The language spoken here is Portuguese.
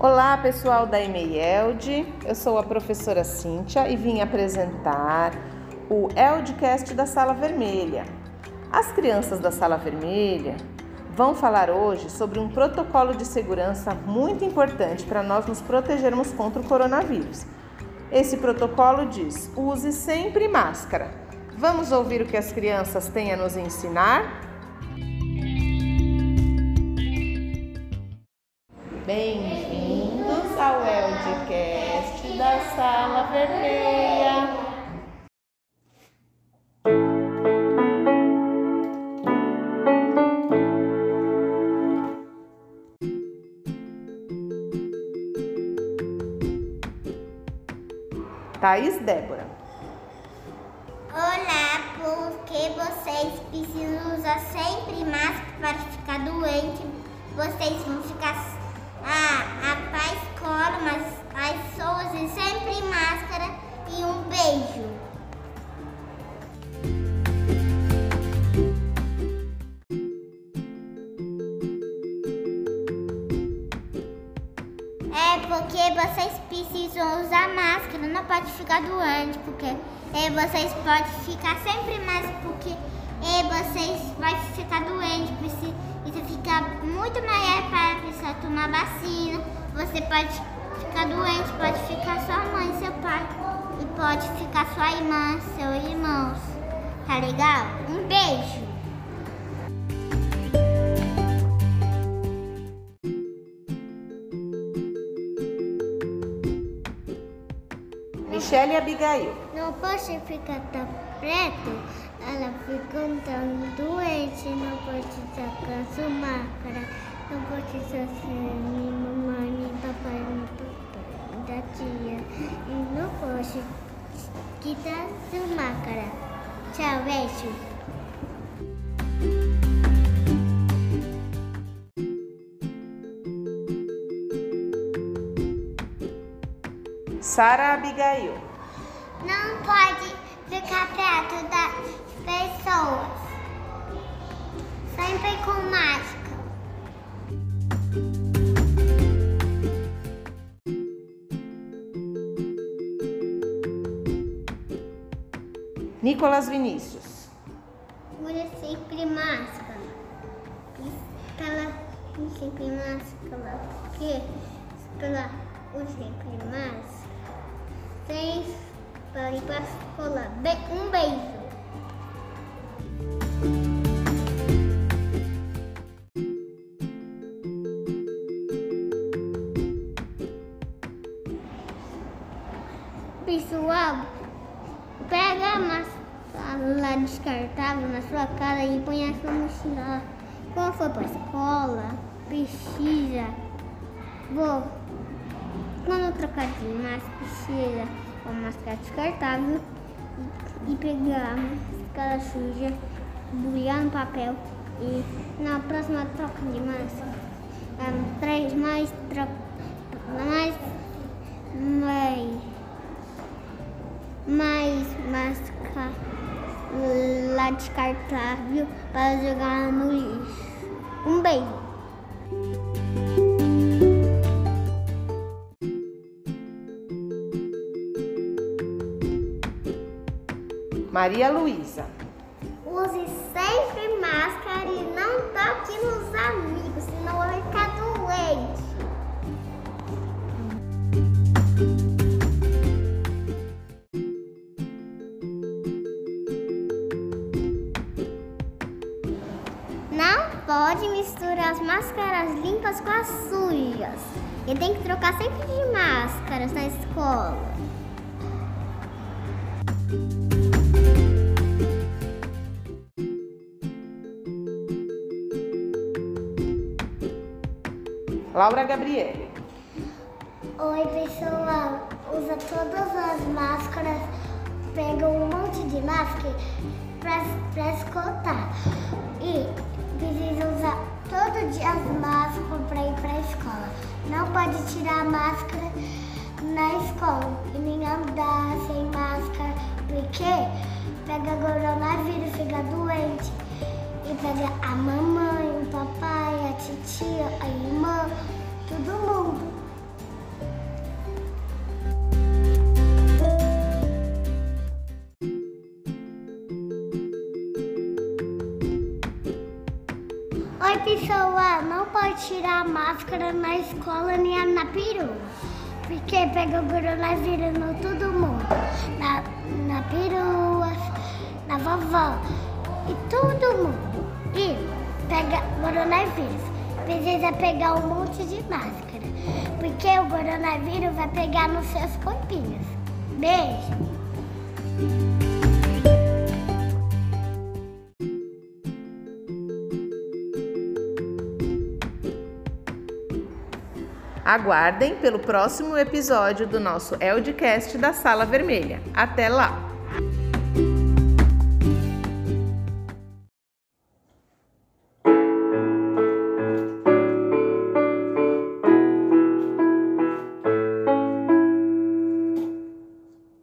Olá, pessoal da EMEIELD. Eu sou a professora Cíntia e vim apresentar o ELDcast da Sala Vermelha. As crianças da Sala Vermelha vão falar hoje sobre um protocolo de segurança muito importante para nós nos protegermos contra o coronavírus. Esse protocolo diz: use sempre máscara. Vamos ouvir o que as crianças têm a nos ensinar? Bem-vindos ao Eldcast da Sala Vermelha. Thaís Débora. Olá, porque vocês precisam usar sempre máscara para ficar doente. Vocês vão ficar porque vocês precisam usar máscara, não pode ficar doente, porque é, vocês podem ficar sempre máscara, porque é, vocês vão ficar doente, precisa, isso fica muito maior para precisar tomar vacina. Você pode ficar doente, pode ficar sua mãe, seu pai, e pode ficar sua irmã, seus irmãos. Tá legal? Um beijo! Michele Abigail. Não posso ficar tão preto, ela fica tão doente, não pode sua máscara, não pode ser nem mamãe, nem papai, nem papai, da tia, e não pode quitar sua máscara. Tchau, beijo. Sara Abigail. Não pode ficar perto das pessoas. Sempre com máscara. Nicolas Vinícius. Use sempre máscara. Ela use sempre máscara. Porque ela use sempre máscara. Sem para ir para a escola. Um beijo. Pessoal, pega a máscara descartável na sua cara e põe a sua mochila lá. Quando for para a escola, precisa. Vou. Quando de máscara, precisa uma máscara descartável e, e a máscara suja, embrulhar no papel e na próxima troca de máscara, ah, traz mais, troca, mais, mais, mais máscara descartável para jogar no lixo. Um beijo. Maria Luísa. Use sempre máscara e não toque nos amigos, senão vai ficar doente. Não pode misturar as máscaras limpas com as sujas. E tem que trocar sempre de máscaras na escola. Laura Gabriele. Oi, pessoal. Usa todas as máscaras. Pega um monte de máscara para escutar. E precisa usar todo dia as máscaras para ir para a escola. Não pode tirar a máscara na escola e nem andar sem máscara, porque pega coronavírus, fica Oi, pessoal, não pode tirar a máscara na escola nem na perua, porque pega o coronavírus no todo mundo, na, na perua, na vovó e todo mundo. E pega coronavírus, precisa pegar um monte de máscara, porque o coronavírus vai pegar nos seus corpinhos. Beijo! Aguardem pelo próximo episódio do nosso Eldcast da Sala Vermelha. Até lá!